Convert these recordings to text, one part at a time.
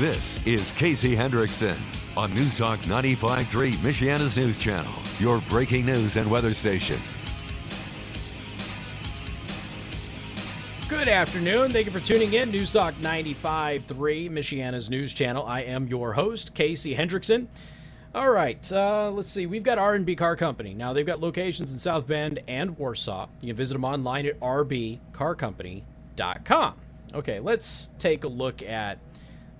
This is Casey Hendrickson on News Talk 95.3, Michiana's news channel, your breaking news and weather station. Good afternoon. Thank you for tuning in. News Talk 95.3, Michiana's news channel. I am your host, Casey Hendrickson. All right, uh, let's see. We've got R&B Car Company. Now, they've got locations in South Bend and Warsaw. You can visit them online at rbcarcompany.com. Okay, let's take a look at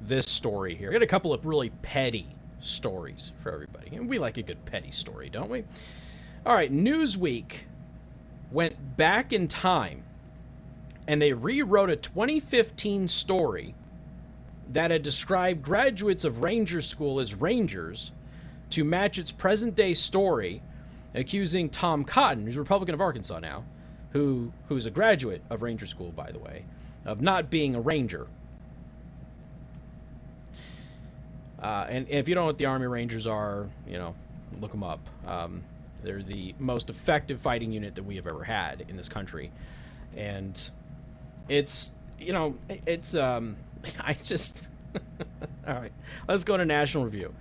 this story here. I got a couple of really petty stories for everybody. And we like a good petty story, don't we? All right, Newsweek went back in time and they rewrote a 2015 story that had described graduates of Ranger School as Rangers to match its present day story, accusing Tom Cotton, who's Republican of Arkansas now, who who's a graduate of Ranger School, by the way, of not being a Ranger Uh, and, if you don't know what the Army Rangers are, you know, look them up. Um, they're the most effective fighting unit that we have ever had in this country, and it's you know it's um, I just all right. Let's go to National Review.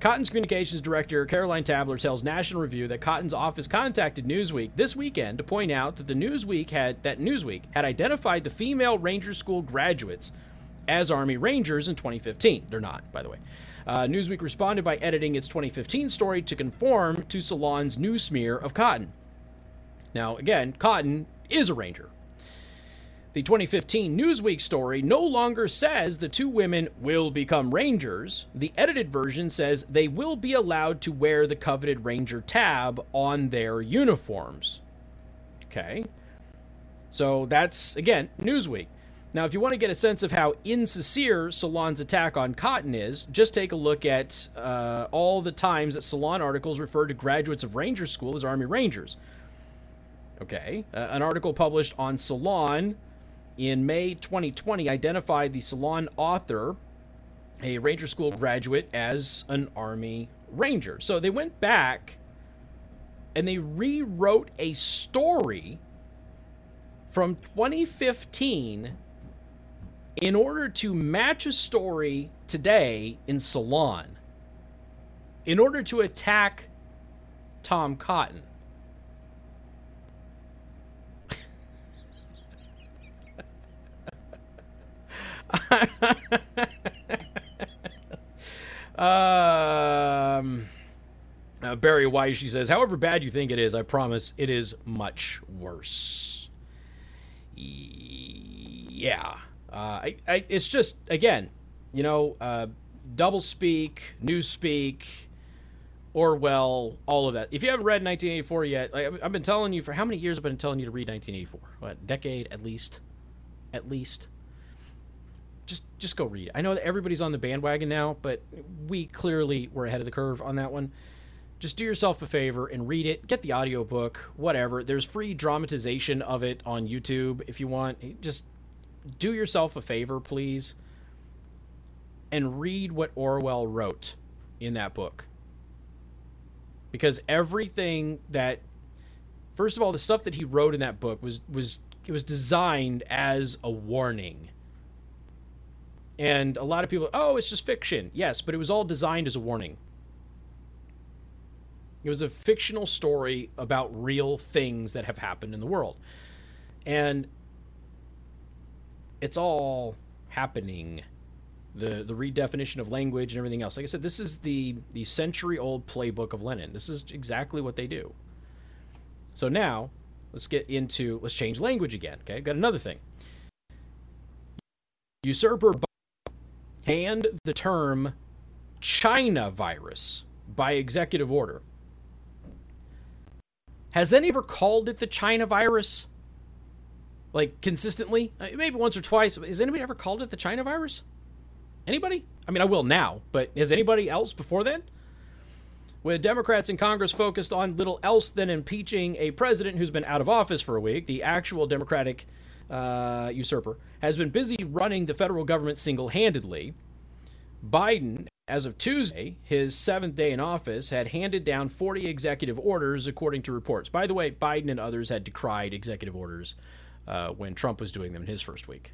Cotton's communications director Caroline Tabler tells National Review that Cotton's office contacted Newsweek this weekend to point out that the Newsweek had that Newsweek had identified the female Ranger School graduates as Army Rangers in 2015. They're not, by the way. Uh, Newsweek responded by editing its 2015 story to conform to Salon's new smear of Cotton. Now, again, Cotton is a Ranger. The 2015 Newsweek story no longer says the two women will become Rangers. The edited version says they will be allowed to wear the coveted Ranger tab on their uniforms. Okay. So that's, again, Newsweek. Now, if you want to get a sense of how insincere Salon's attack on Cotton is, just take a look at uh, all the times that Salon articles refer to graduates of Ranger School as Army Rangers. Okay, uh, an article published on Salon in May 2020 identified the Salon author, a Ranger School graduate, as an Army Ranger. So they went back and they rewrote a story from 2015 in order to match a story today in Salon, in order to attack Tom Cotton. um, uh, Barry White, she says, however bad you think it is, I promise it is much worse. Yeah. Uh, I, I, it's just again, you know, uh, double speak, news speak, Orwell, all of that. If you haven't read 1984 yet, like, I've been telling you for how many years I've been telling you to read 1984? What decade at least? At least. Just just go read it. I know that everybody's on the bandwagon now, but we clearly were ahead of the curve on that one. Just do yourself a favor and read it. Get the audiobook, whatever. There's free dramatization of it on YouTube if you want. Just do yourself a favor, please, and read what Orwell wrote in that book. Because everything that first of all, the stuff that he wrote in that book was was it was designed as a warning. And a lot of people, oh, it's just fiction. Yes, but it was all designed as a warning. It was a fictional story about real things that have happened in the world. And it's all happening. The the redefinition of language and everything else. Like I said, this is the the century old playbook of Lenin. This is exactly what they do. So now let's get into let's change language again. Okay, got another thing. Usurper and the term China virus by executive order. Has any ever called it the China virus? Like consistently, uh, maybe once or twice. Has anybody ever called it the China virus? Anybody? I mean, I will now, but has anybody else before then? With Democrats in Congress focused on little else than impeaching a president who's been out of office for a week, the actual Democratic uh, usurper has been busy running the federal government single handedly. Biden, as of Tuesday, his seventh day in office, had handed down 40 executive orders, according to reports. By the way, Biden and others had decried executive orders uh, when Trump was doing them in his first week.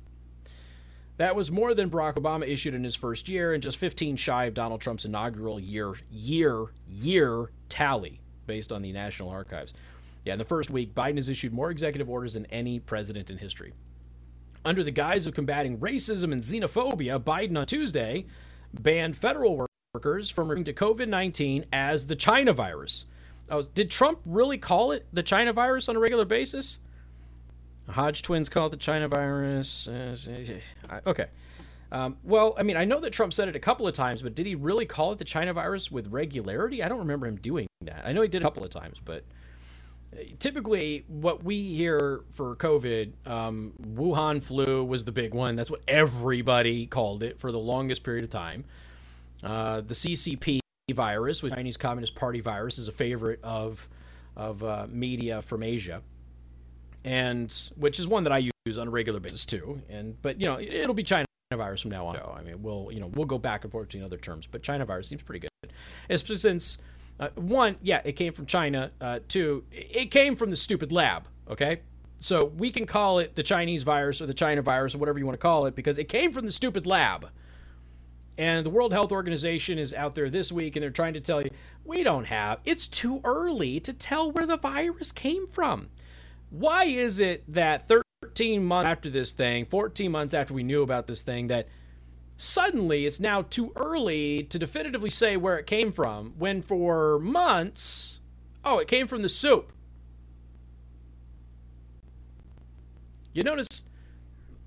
That was more than Barack Obama issued in his first year and just 15 shy of Donald Trump's inaugural year year year tally based on the National Archives. Yeah, in the first week, Biden has issued more executive orders than any president in history. Under the guise of combating racism and xenophobia, Biden on Tuesday banned federal workers from referring to COVID 19 as the China virus. Oh, did Trump really call it the China virus on a regular basis? Hodge twins call it the China virus. Okay. Um, well, I mean, I know that Trump said it a couple of times, but did he really call it the China virus with regularity? I don't remember him doing that. I know he did a couple of times, but typically what we hear for COVID, um, Wuhan flu was the big one. That's what everybody called it for the longest period of time. Uh, the CCP virus, with Chinese Communist Party virus, is a favorite of of uh, media from Asia, and which is one that I use on a regular basis too. And but you know it, will be China virus from now on. I mean we'll you know we'll go back and forth between other terms, but China virus seems pretty good, especially since uh, one, yeah, it came from China. Uh, two, it came from the stupid lab. Okay, so we can call it the Chinese virus or the China virus or whatever you want to call it because it came from the stupid lab. And the World Health Organization is out there this week and they're trying to tell you, we don't have, it's too early to tell where the virus came from. Why is it that 13 months after this thing, 14 months after we knew about this thing, that suddenly it's now too early to definitively say where it came from when for months oh it came from the soup. You notice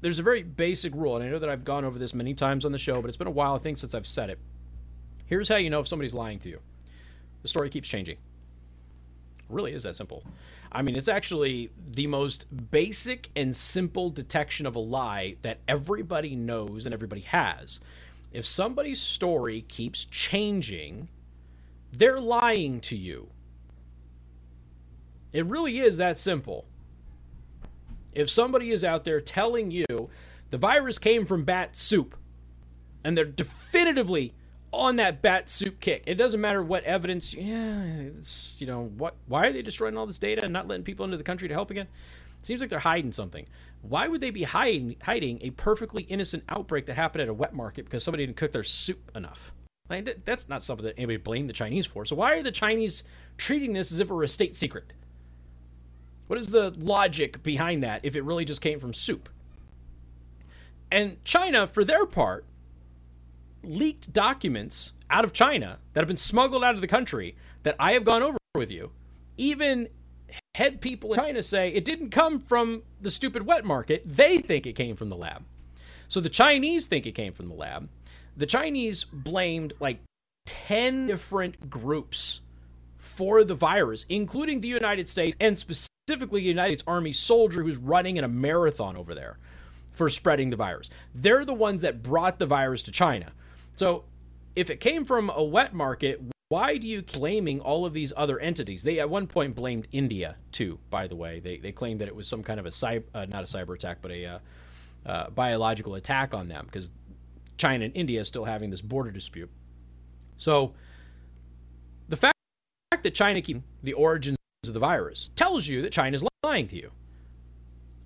there's a very basic rule and i know that i've gone over this many times on the show but it's been a while i think since i've said it. Here's how you know if somebody's lying to you. The story keeps changing. It really is that simple I mean, it's actually the most basic and simple detection of a lie that everybody knows and everybody has. If somebody's story keeps changing, they're lying to you. It really is that simple. If somebody is out there telling you the virus came from bat soup, and they're definitively on that bat soup kick. It doesn't matter what evidence. Yeah, you know what? Why are they destroying all this data and not letting people into the country to help again? It seems like they're hiding something. Why would they be hiding hiding a perfectly innocent outbreak that happened at a wet market because somebody didn't cook their soup enough? Like, that's not something that anybody blamed the Chinese for. So why are the Chinese treating this as if it were a state secret? What is the logic behind that if it really just came from soup? And China, for their part, leaked documents out of China that have been smuggled out of the country that I have gone over with you. Even head people in China say it didn't come from the stupid wet market. They think it came from the lab. So the Chinese think it came from the lab. The Chinese blamed like 10 different groups for the virus, including the United States and specifically the United States Army soldier who's running in a marathon over there for spreading the virus. They're the ones that brought the virus to China. So if it came from a wet market, why do you blaming all of these other entities? They at one point blamed India too. By the way, they they claimed that it was some kind of a cyber, uh, not a cyber attack, but a uh, uh, biological attack on them because China and India is still having this border dispute. So the fact that China keep the origins of the virus tells you that China is lying to you.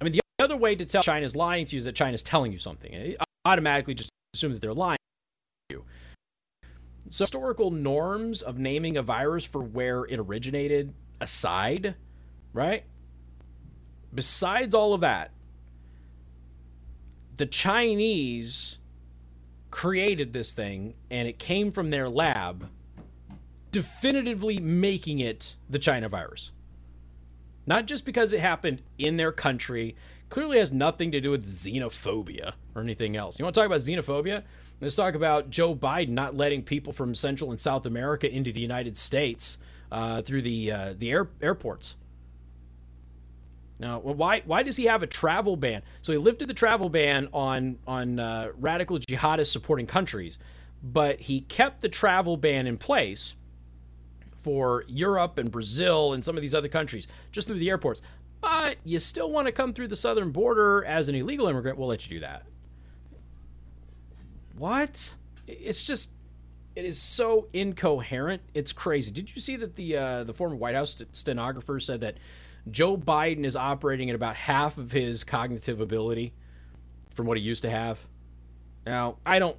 I mean, the other way to tell China is lying to you is that China is telling you something. It automatically just assume that they're lying so, historical norms of naming a virus for where it originated aside, right? Besides all of that, the Chinese created this thing and it came from their lab, definitively making it the China virus. Not just because it happened in their country, clearly has nothing to do with xenophobia or anything else. You want to talk about xenophobia? Let's talk about Joe Biden not letting people from Central and South America into the United States uh, through the uh, the air, airports. Now, why why does he have a travel ban? So he lifted the travel ban on on uh, radical jihadist supporting countries, but he kept the travel ban in place for Europe and Brazil and some of these other countries just through the airports. But you still want to come through the southern border as an illegal immigrant, we'll let you do that. What? It's just it is so incoherent. It's crazy. Did you see that the uh, the former White House stenographer said that Joe Biden is operating at about half of his cognitive ability from what he used to have? Now, I don't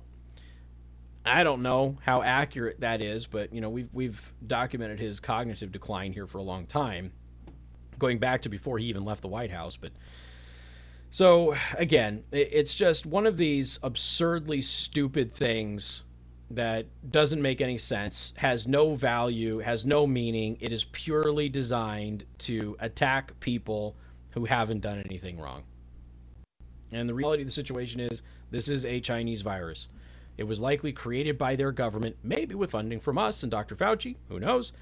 I don't know how accurate that is, but you know, we've we've documented his cognitive decline here for a long time, going back to before he even left the White House, but so again, it's just one of these absurdly stupid things that doesn't make any sense, has no value, has no meaning. It is purely designed to attack people who haven't done anything wrong. And the reality of the situation is this is a Chinese virus. It was likely created by their government, maybe with funding from us and Dr. Fauci, who knows,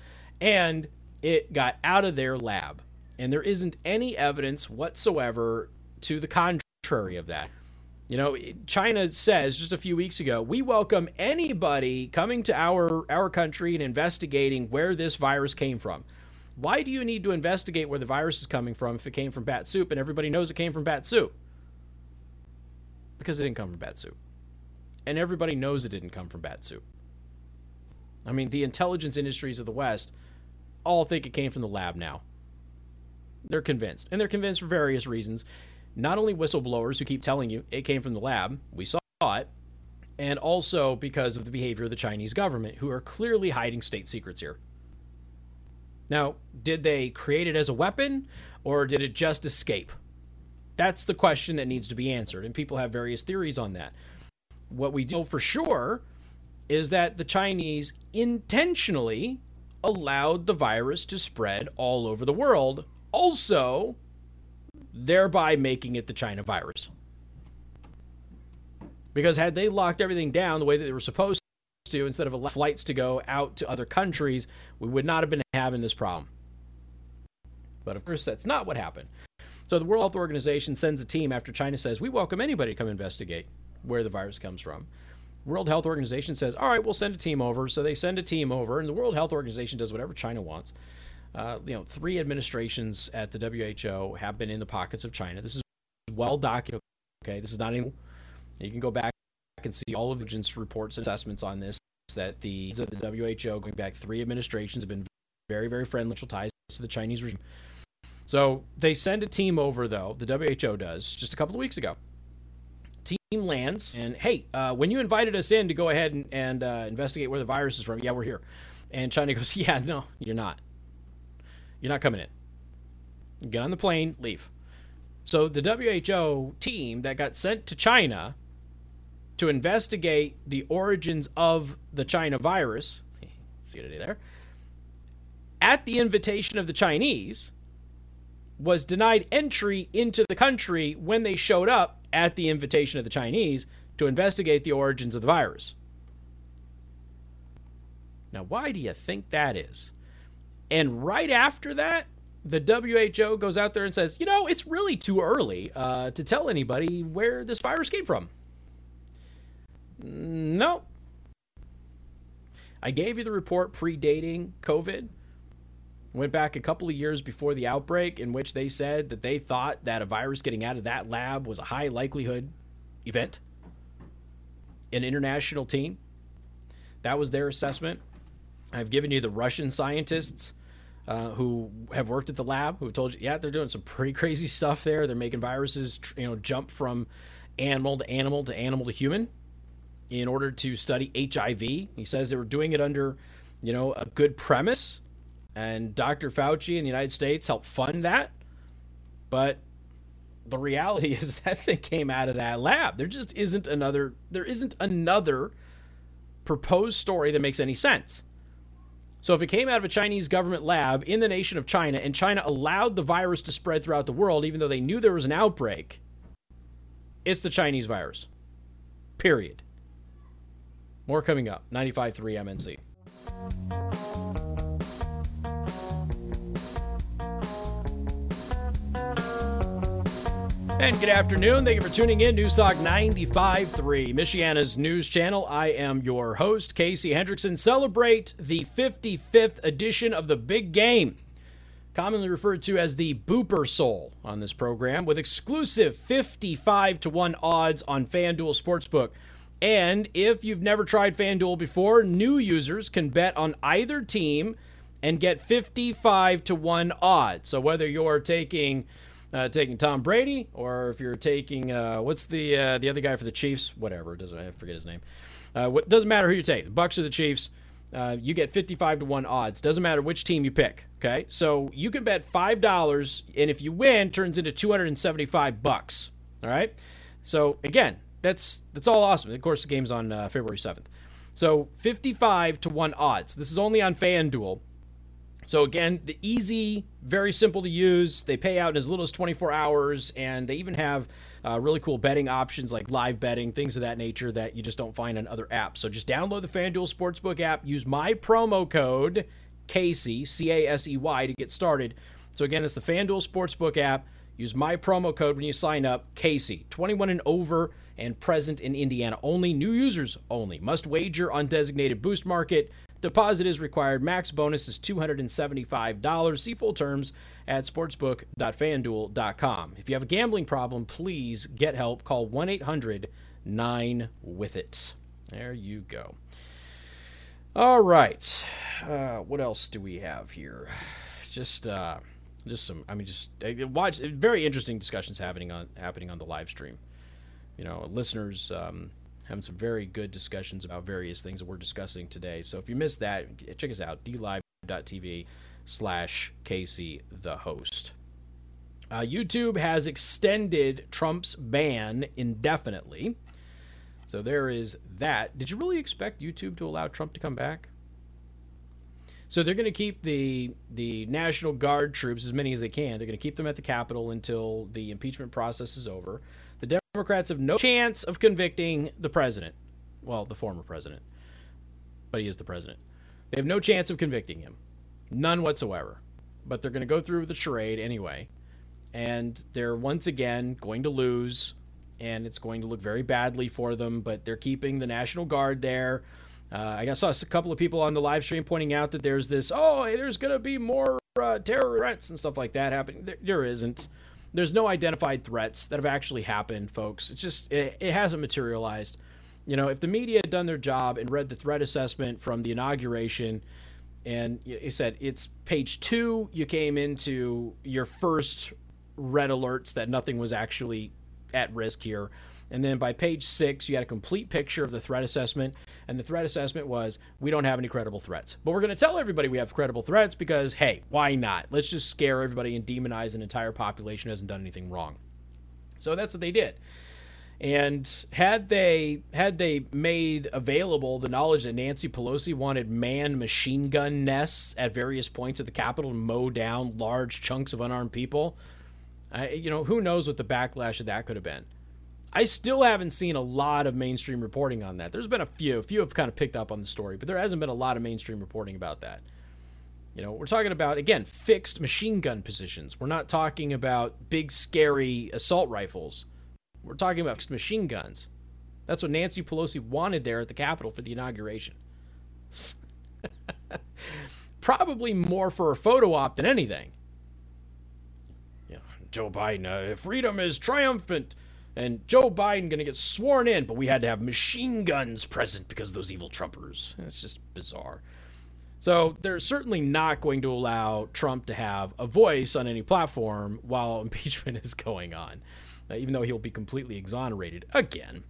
and it got out of their lab. And there isn't any evidence whatsoever to the contrary of that. You know, China says just a few weeks ago, we welcome anybody coming to our our country and investigating where this virus came from. Why do you need to investigate where the virus is coming from if it came from bat soup and everybody knows it came from bat soup? Because it didn't come from bat soup. And everybody knows it didn't come from bat soup. I mean, the intelligence industries of the West all think it came from the lab now. They're convinced. And they're convinced for various reasons not only whistleblowers who keep telling you it came from the lab, we saw it, and also because of the behavior of the Chinese government, who are clearly hiding state secrets here. Now, did they create it as a weapon, or did it just escape? That's the question that needs to be answered, and people have various theories on that. What we know for sure is that the Chinese intentionally allowed the virus to spread all over the world, also thereby making it the China virus. Because had they locked everything down the way that they were supposed to, instead of flights to go out to other countries, we would not have been having this problem. But of course, that's not what happened. So the World Health Organization sends a team after China says, We welcome anybody to come investigate where the virus comes from. World Health Organization says, All right, we'll send a team over. So they send a team over, and the World Health Organization does whatever China wants. Uh, you know, three administrations at the WHO have been in the pockets of China. This is well documented. Okay, this is not any. You can go back and see all of the reports and assessments on this. That the, the WHO going back three administrations have been very, very friendly ties to the Chinese regime. So they send a team over, though the WHO does just a couple of weeks ago. Team lands and hey, uh, when you invited us in to go ahead and, and uh, investigate where the virus is from, yeah, we're here. And China goes, yeah, no, you're not. You're not coming in. Get on the plane, leave. So the WHO team that got sent to China to investigate the origins of the China virus, see what I did there, at the invitation of the Chinese, was denied entry into the country when they showed up at the invitation of the Chinese to investigate the origins of the virus. Now, why do you think that is? And right after that, the WHO goes out there and says, you know, it's really too early uh, to tell anybody where this virus came from. No. I gave you the report predating COVID. Went back a couple of years before the outbreak, in which they said that they thought that a virus getting out of that lab was a high likelihood event. An international team. That was their assessment. I've given you the Russian scientists uh, who have worked at the lab who told you, yeah, they're doing some pretty crazy stuff there. They're making viruses, you know, jump from animal to animal to animal to human in order to study HIV. He says they were doing it under, you know, a good premise, and Dr. Fauci in the United States helped fund that. But the reality is that thing came out of that lab. There just isn't another. There isn't another proposed story that makes any sense. So if it came out of a Chinese government lab in the nation of China and China allowed the virus to spread throughout the world, even though they knew there was an outbreak, it's the Chinese virus. Period. More coming up. 95.3 MNC. And good afternoon. Thank you for tuning in. News Talk 95.3, Michiana's news channel. I am your host, Casey Hendrickson. Celebrate the 55th edition of the Big Game, commonly referred to as the Booper Soul on this program, with exclusive 55 to 1 odds on FanDuel Sportsbook. And if you've never tried FanDuel before, new users can bet on either team and get 55 to 1 odds. So whether you're taking uh, taking Tom Brady, or if you're taking uh, what's the uh, the other guy for the Chiefs, whatever doesn't I forget his name. Uh, what doesn't matter who you take, the Bucks or the Chiefs. Uh, you get 55 to 1 odds. Doesn't matter which team you pick. Okay. So you can bet $5, and if you win, turns into 275 bucks. All right. So again, that's that's all awesome. Of course, the game's on uh, February 7th. So 55 to 1 odds. This is only on FanDuel. So again, the easy, very simple to use. They pay out in as little as 24 hours, and they even have uh, really cool betting options like live betting, things of that nature that you just don't find on other apps. So just download the FanDuel Sportsbook app, use my promo code Casey C A S E Y to get started. So again, it's the FanDuel Sportsbook app. Use my promo code when you sign up, Casey, 21 and over and present in Indiana only. New users only. Must wager on designated boost market. Deposit is required. Max bonus is $275. See full terms at sportsbook.fanduel.com. If you have a gambling problem, please get help. Call 1 800 9 with it. There you go. All right. Uh, what else do we have here? Just. Uh, just some, I mean, just uh, watch. Very interesting discussions happening on happening on the live stream. You know, listeners um, having some very good discussions about various things that we're discussing today. So if you missed that, check us out, dlive.tv slash Casey the host. Uh, YouTube has extended Trump's ban indefinitely. So there is that. Did you really expect YouTube to allow Trump to come back? So they're going to keep the the National Guard troops as many as they can. They're going to keep them at the Capitol until the impeachment process is over. The Democrats have no chance of convicting the president. Well, the former president. But he is the president. They have no chance of convicting him. None whatsoever. But they're going to go through the charade anyway. And they're once again going to lose. And it's going to look very badly for them. But they're keeping the National Guard there. Uh, I saw a couple of people on the live stream pointing out that there's this, oh, there's going to be more uh, terror threats and stuff like that happening. There, there isn't. There's no identified threats that have actually happened, folks. It's just, it, it hasn't materialized. You know, if the media had done their job and read the threat assessment from the inauguration, and you said it's page two, you came into your first red alerts that nothing was actually at risk here. And then by page six, you had a complete picture of the threat assessment. And the threat assessment was we don't have any credible threats. But we're going to tell everybody we have credible threats because, hey, why not? Let's just scare everybody and demonize an entire population who hasn't done anything wrong. So that's what they did. And had they had they made available the knowledge that Nancy Pelosi wanted manned machine gun nests at various points of the Capitol to mow down large chunks of unarmed people, I, you know, who knows what the backlash of that could have been. I still haven't seen a lot of mainstream reporting on that. There's been a few, a few have kind of picked up on the story, but there hasn't been a lot of mainstream reporting about that. You know, we're talking about again fixed machine gun positions. We're not talking about big scary assault rifles. We're talking about machine guns. That's what Nancy Pelosi wanted there at the Capitol for the inauguration. Probably more for a photo op than anything. Know, Joe Biden, uh, freedom is triumphant and Joe Biden going to get sworn in, but we had to have machine guns present because of those evil Trumpers. It's just bizarre. So they're certainly not going to allow Trump to have a voice on any platform while impeachment is going on, uh, even though he'll be completely exonerated again.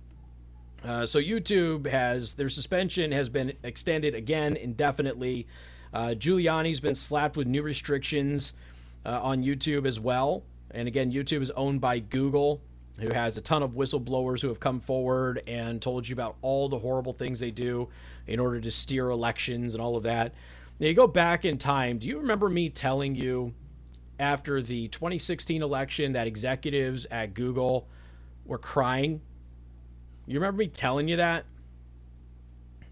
Uh, so YouTube has their suspension has been extended again indefinitely. Uh, Giuliani's been slapped with new restrictions uh, on YouTube as well. And again, YouTube is owned by Google who has a ton of whistleblowers who have come forward and told you about all the horrible things they do in order to steer elections and all of that. Now, you go back in time, do you remember me telling you after the 2016 election that executives at Google were crying? You remember me telling you that?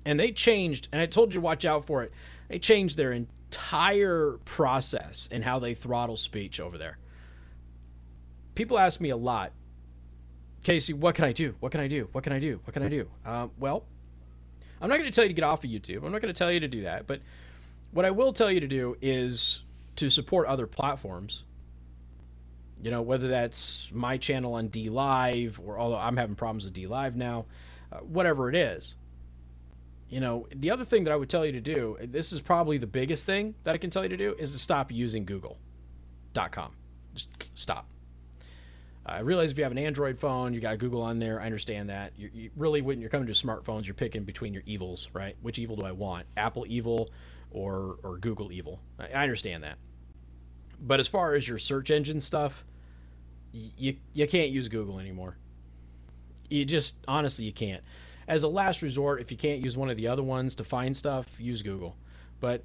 And they changed, and I told you to watch out for it. They changed their entire process and how they throttle speech over there. People ask me a lot Casey, what can I do? What can I do? What can I do? What can I do? Uh, well, I'm not going to tell you to get off of YouTube. I'm not going to tell you to do that. But what I will tell you to do is to support other platforms. You know, whether that's my channel on D Live or although I'm having problems with D Live now, uh, whatever it is. You know, the other thing that I would tell you to do, this is probably the biggest thing that I can tell you to do, is to stop using Google.com. Just stop. I realize if you have an Android phone, you got Google on there. I understand that. You, you really, when you're coming to smartphones, you're picking between your evils, right? Which evil do I want? Apple evil or or Google evil? I, I understand that. But as far as your search engine stuff, you you can't use Google anymore. You just honestly you can't. As a last resort, if you can't use one of the other ones to find stuff, use Google. But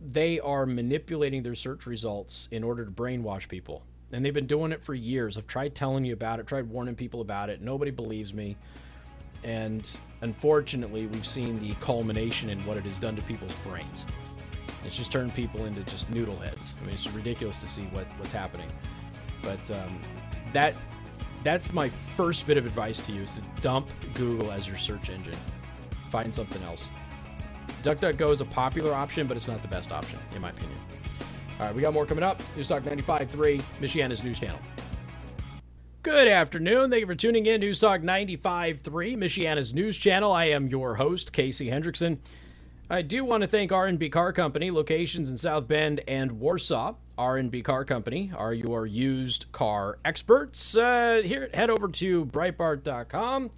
they are manipulating their search results in order to brainwash people and they've been doing it for years. I've tried telling you about it, tried warning people about it. Nobody believes me. And unfortunately, we've seen the culmination in what it has done to people's brains. It's just turned people into just noodle heads. I mean, it's ridiculous to see what, what's happening. But um, that that's my first bit of advice to you is to dump Google as your search engine. Find something else. DuckDuckGo is a popular option, but it's not the best option, in my opinion. All right, we got more coming up. News Newstalk 95.3, Michiana's news channel. Good afternoon. Thank you for tuning in. To Newstalk 95.3, Michiana's news channel. I am your host, Casey Hendrickson. I do want to thank R&B Car Company, locations in South Bend and Warsaw. R&B Car Company are your used car experts. Uh, here, head over to Breitbart.com.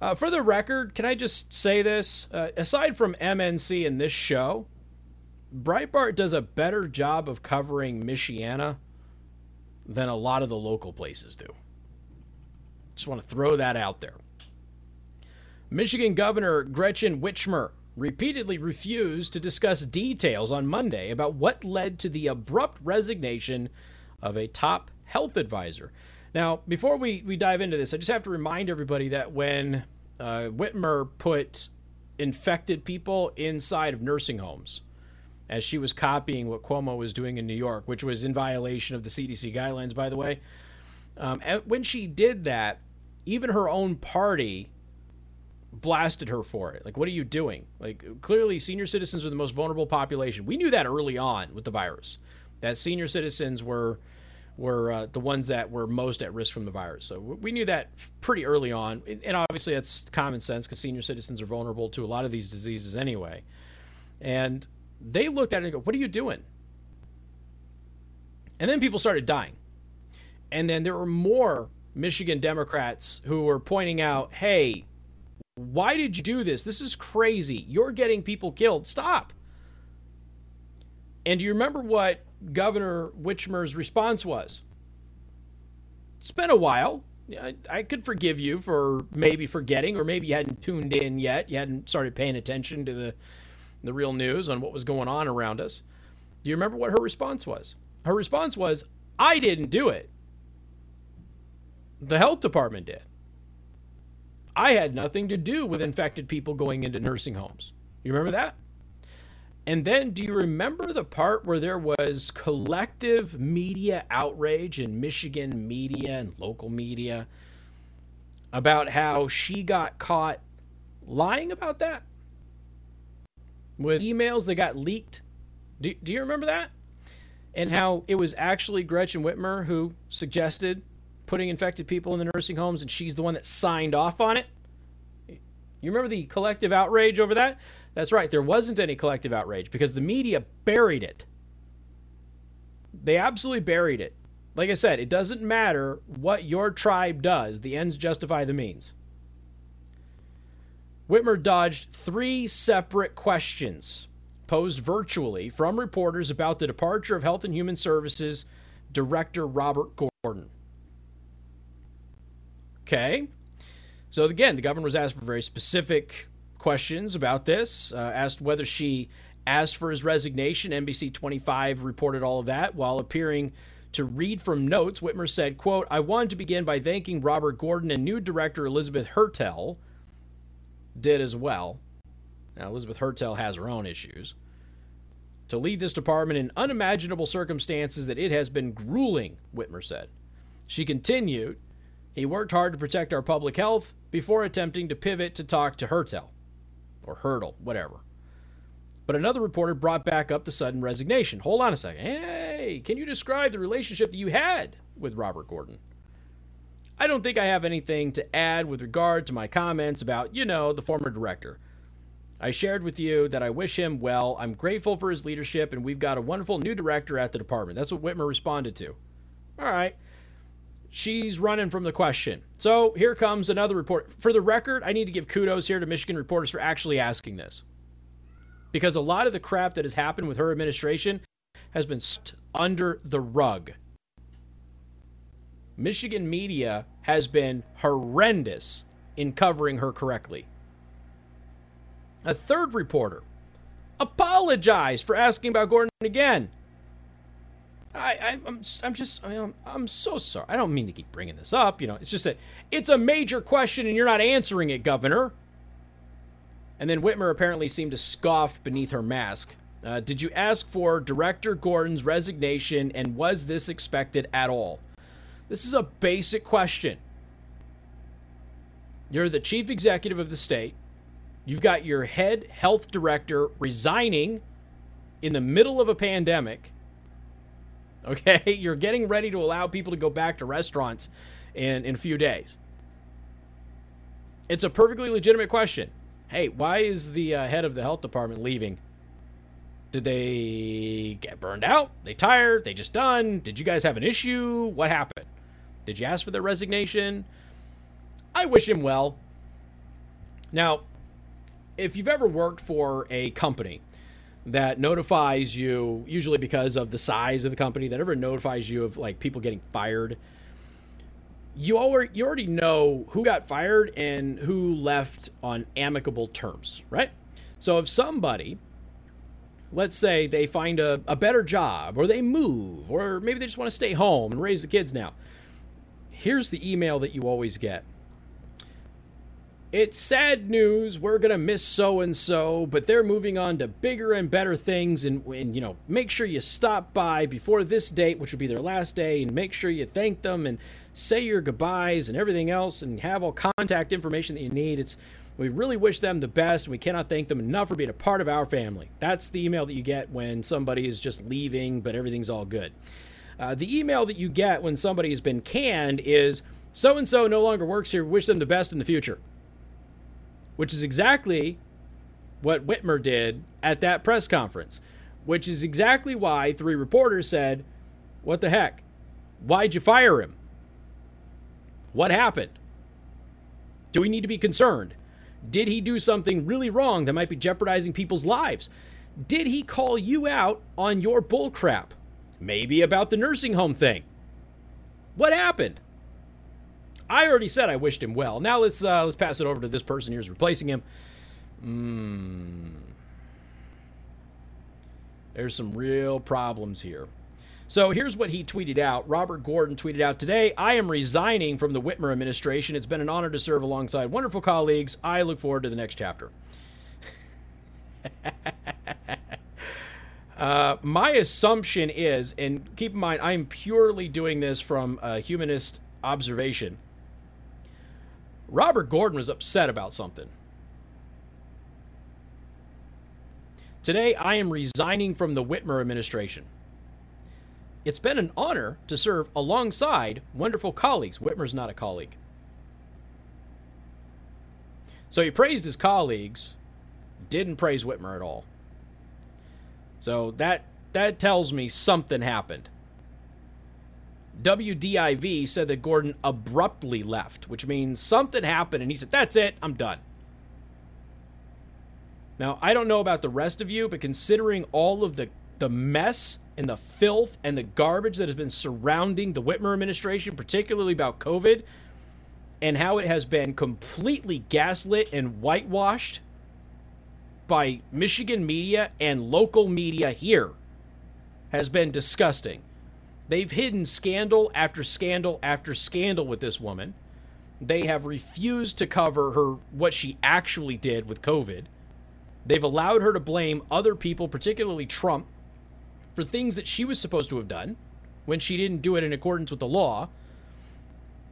Uh, for the record, can I just say this? Uh, aside from MNC and this show, Breitbart does a better job of covering Michiana than a lot of the local places do. Just want to throw that out there. Michigan Governor Gretchen Whitmer repeatedly refused to discuss details on Monday about what led to the abrupt resignation of a top health advisor. Now, before we, we dive into this, I just have to remind everybody that when uh, Whitmer put infected people inside of nursing homes, as she was copying what Cuomo was doing in New York, which was in violation of the CDC guidelines, by the way. Um, when she did that, even her own party blasted her for it. Like, what are you doing? Like, clearly, senior citizens are the most vulnerable population. We knew that early on with the virus, that senior citizens were were uh, the ones that were most at risk from the virus. So we knew that pretty early on, and obviously that's common sense because senior citizens are vulnerable to a lot of these diseases anyway. And they looked at it and go, What are you doing? And then people started dying. And then there were more Michigan Democrats who were pointing out, Hey, why did you do this? This is crazy. You're getting people killed. Stop. And do you remember what Governor Whitmer's response was? It's been a while. I, I could forgive you for maybe forgetting, or maybe you hadn't tuned in yet. You hadn't started paying attention to the the real news on what was going on around us. Do you remember what her response was? Her response was, I didn't do it. The health department did. I had nothing to do with infected people going into nursing homes. You remember that? And then, do you remember the part where there was collective media outrage in Michigan media and local media about how she got caught lying about that? With emails that got leaked. Do, do you remember that? And how it was actually Gretchen Whitmer who suggested putting infected people in the nursing homes, and she's the one that signed off on it. You remember the collective outrage over that? That's right, there wasn't any collective outrage because the media buried it. They absolutely buried it. Like I said, it doesn't matter what your tribe does, the ends justify the means. Whitmer dodged three separate questions posed virtually from reporters about the departure of Health and Human Services Director Robert Gordon. Okay. So, again, the governor was asked for very specific questions about this, uh, asked whether she asked for his resignation. NBC 25 reported all of that while appearing to read from notes. Whitmer said, quote, I wanted to begin by thanking Robert Gordon and new director Elizabeth Hertel did as well. Now, Elizabeth Hertel has her own issues. To lead this department in unimaginable circumstances that it has been grueling, Whitmer said. She continued, he worked hard to protect our public health before attempting to pivot to talk to Hertel, or Hurdle, whatever. But another reporter brought back up the sudden resignation. Hold on a second. Hey, can you describe the relationship that you had with Robert Gordon? I don't think I have anything to add with regard to my comments about, you know, the former director. I shared with you that I wish him well. I'm grateful for his leadership, and we've got a wonderful new director at the department. That's what Whitmer responded to. All right. she's running from the question. So here comes another report. For the record, I need to give kudos here to Michigan reporters for actually asking this. Because a lot of the crap that has happened with her administration has been under the rug. Michigan media has been horrendous in covering her correctly. A third reporter apologized for asking about Gordon again. I, I am I'm, I'm just I I'm, I'm so sorry. I don't mean to keep bringing this up. You know, it's just that it's a major question and you're not answering it, Governor. And then Whitmer apparently seemed to scoff beneath her mask. Uh, did you ask for Director Gordon's resignation and was this expected at all? This is a basic question. You're the chief executive of the state. You've got your head health director resigning in the middle of a pandemic. Okay, you're getting ready to allow people to go back to restaurants in, in a few days. It's a perfectly legitimate question. Hey, why is the uh, head of the health department leaving? Did they get burned out? They tired? They just done? Did you guys have an issue? What happened? Did you ask for their resignation? I wish him well. Now, if you've ever worked for a company that notifies you, usually because of the size of the company, that ever notifies you of like people getting fired, you already you already know who got fired and who left on amicable terms, right? So if somebody, let's say they find a, a better job or they move or maybe they just want to stay home and raise the kids now, here's the email that you always get it's sad news. We're going to miss so and so, but they're moving on to bigger and better things. And, and, you know, make sure you stop by before this date, which will be their last day, and make sure you thank them and say your goodbyes and everything else and have all contact information that you need. It's we really wish them the best. And we cannot thank them enough for being a part of our family. That's the email that you get when somebody is just leaving, but everything's all good. Uh, the email that you get when somebody has been canned is so and so no longer works here. Wish them the best in the future which is exactly what Whitmer did at that press conference, which is exactly why three reporters said, What the heck? Why'd you fire him? What happened? Do we need to be concerned? Did he do something really wrong that might be jeopardizing people's lives? Did he call you out on your bullcrap? Maybe about the nursing home thing. What happened? I already said I wished him well. Now let's uh, let's pass it over to this person who's replacing him. Mm. There's some real problems here. So here's what he tweeted out. Robert Gordon tweeted out today I am resigning from the Whitmer administration. It's been an honor to serve alongside wonderful colleagues. I look forward to the next chapter. uh, my assumption is, and keep in mind, I'm purely doing this from a humanist observation. Robert Gordon was upset about something. Today, I am resigning from the Whitmer administration. It's been an honor to serve alongside wonderful colleagues. Whitmer's not a colleague. So he praised his colleagues, didn't praise Whitmer at all. So that that tells me something happened. WDIV said that Gordon abruptly left, which means something happened and he said, That's it, I'm done. Now, I don't know about the rest of you, but considering all of the, the mess and the filth and the garbage that has been surrounding the Whitmer administration, particularly about COVID, and how it has been completely gaslit and whitewashed by Michigan media and local media here, has been disgusting. They've hidden scandal after scandal after scandal with this woman. They have refused to cover her what she actually did with COVID. They've allowed her to blame other people, particularly Trump, for things that she was supposed to have done when she didn't do it in accordance with the law.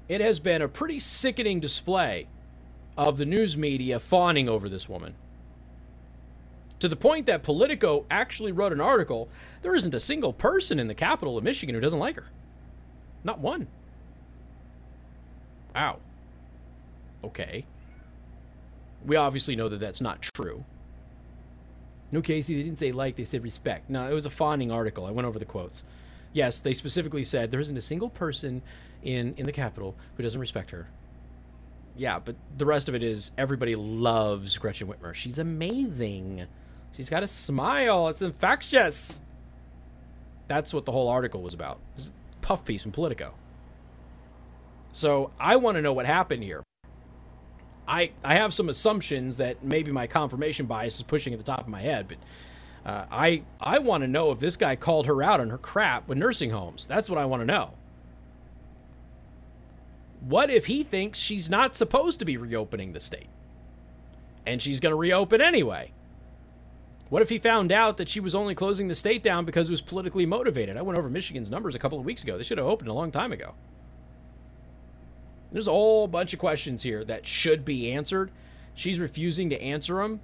It has been a pretty sickening display of the news media fawning over this woman to the point that Politico actually wrote an article. There isn't a single person in the capital of Michigan who doesn't like her. Not one. Wow. Okay. We obviously know that that's not true. No, Casey, they didn't say like, they said respect. No, it was a fawning article. I went over the quotes. Yes, they specifically said there isn't a single person in in the Capitol who doesn't respect her. Yeah, but the rest of it is everybody loves Gretchen Whitmer. She's amazing. She's got a smile. It's infectious. That's what the whole article was about. Was a puff piece in Politico. So I want to know what happened here. I I have some assumptions that maybe my confirmation bias is pushing at the top of my head, but uh, I I want to know if this guy called her out on her crap with nursing homes. That's what I want to know. What if he thinks she's not supposed to be reopening the state, and she's going to reopen anyway? What if he found out that she was only closing the state down because it was politically motivated? I went over Michigan's numbers a couple of weeks ago. They should have opened a long time ago. There's a whole bunch of questions here that should be answered. She's refusing to answer them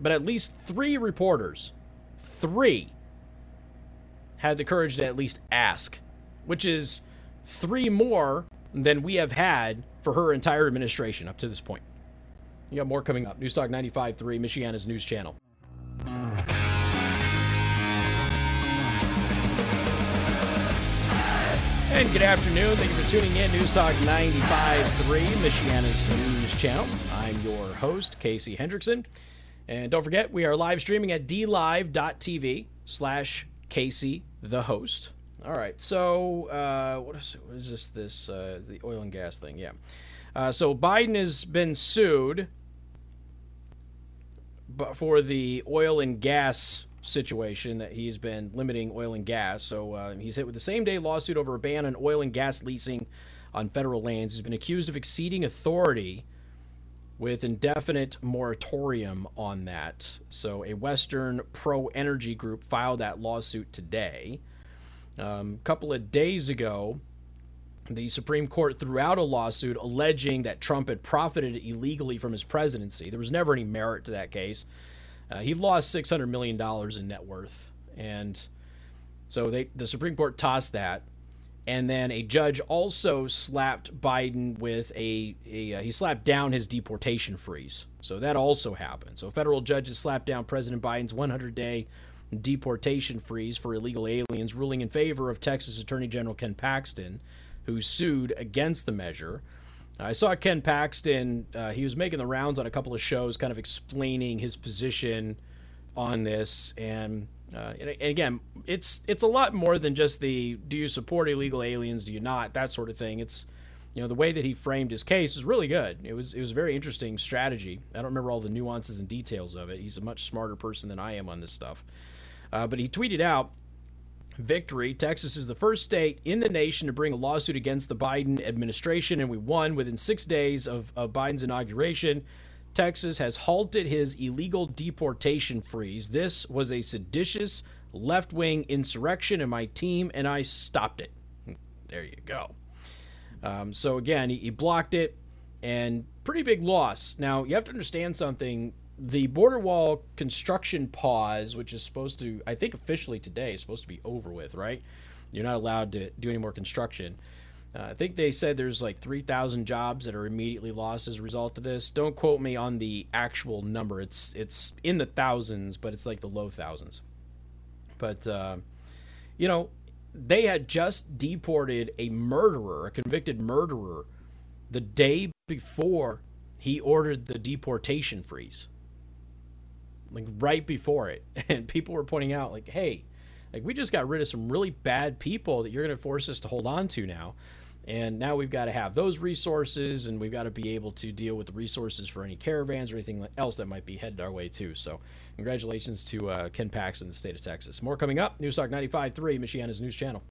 but at least three reporters, three, had the courage to at least ask, which is three more than we have had for her entire administration up to this point. You got more coming up. Newstalk 95.3, Michiana's news channel. And good afternoon. Thank you for tuning in. News Newstalk 95.3, Michiana's news channel. I'm your host, Casey Hendrickson. And don't forget, we are live streaming at dlive.tv slash Casey the host. All right, so uh, what, is, what is this? This uh, the oil and gas thing, yeah. Uh, so Biden has been sued for the oil and gas situation that he's been limiting oil and gas. So uh, he's hit with the same day lawsuit over a ban on oil and gas leasing on federal lands. He's been accused of exceeding authority with indefinite moratorium on that. So, a Western pro energy group filed that lawsuit today. Um, a couple of days ago, the Supreme Court threw out a lawsuit alleging that Trump had profited illegally from his presidency. There was never any merit to that case. Uh, he lost $600 million in net worth. And so they, the Supreme Court tossed that and then a judge also slapped Biden with a, a uh, he slapped down his deportation freeze. So that also happened. So federal judges slapped down President Biden's 100-day deportation freeze for illegal aliens, ruling in favor of Texas Attorney General Ken Paxton, who sued against the measure. I saw Ken Paxton. Uh, he was making the rounds on a couple of shows, kind of explaining his position on this, and uh, and, again, it's it's a lot more than just the do you support illegal aliens, do you not, that sort of thing. It's you know the way that he framed his case is really good. It was it was a very interesting strategy. I don't remember all the nuances and details of it. He's a much smarter person than I am on this stuff. Uh, but he tweeted out, "Victory! Texas is the first state in the nation to bring a lawsuit against the Biden administration, and we won within six days of, of Biden's inauguration." Texas has halted his illegal deportation freeze. This was a seditious left wing insurrection, and my team and I stopped it. There you go. Um, so, again, he, he blocked it, and pretty big loss. Now, you have to understand something. The border wall construction pause, which is supposed to, I think officially today, is supposed to be over with, right? You're not allowed to do any more construction. Uh, I think they said there's like 3,000 jobs that are immediately lost as a result of this. Don't quote me on the actual number. It's it's in the thousands, but it's like the low thousands. But uh, you know, they had just deported a murderer, a convicted murderer, the day before he ordered the deportation freeze. Like right before it, and people were pointing out, like, "Hey, like we just got rid of some really bad people that you're going to force us to hold on to now." And now we've got to have those resources, and we've got to be able to deal with the resources for any caravans or anything else that might be headed our way too. So, congratulations to uh, Ken Paxton the state of Texas. More coming up. Newstalk 95.3, Michiana's news channel.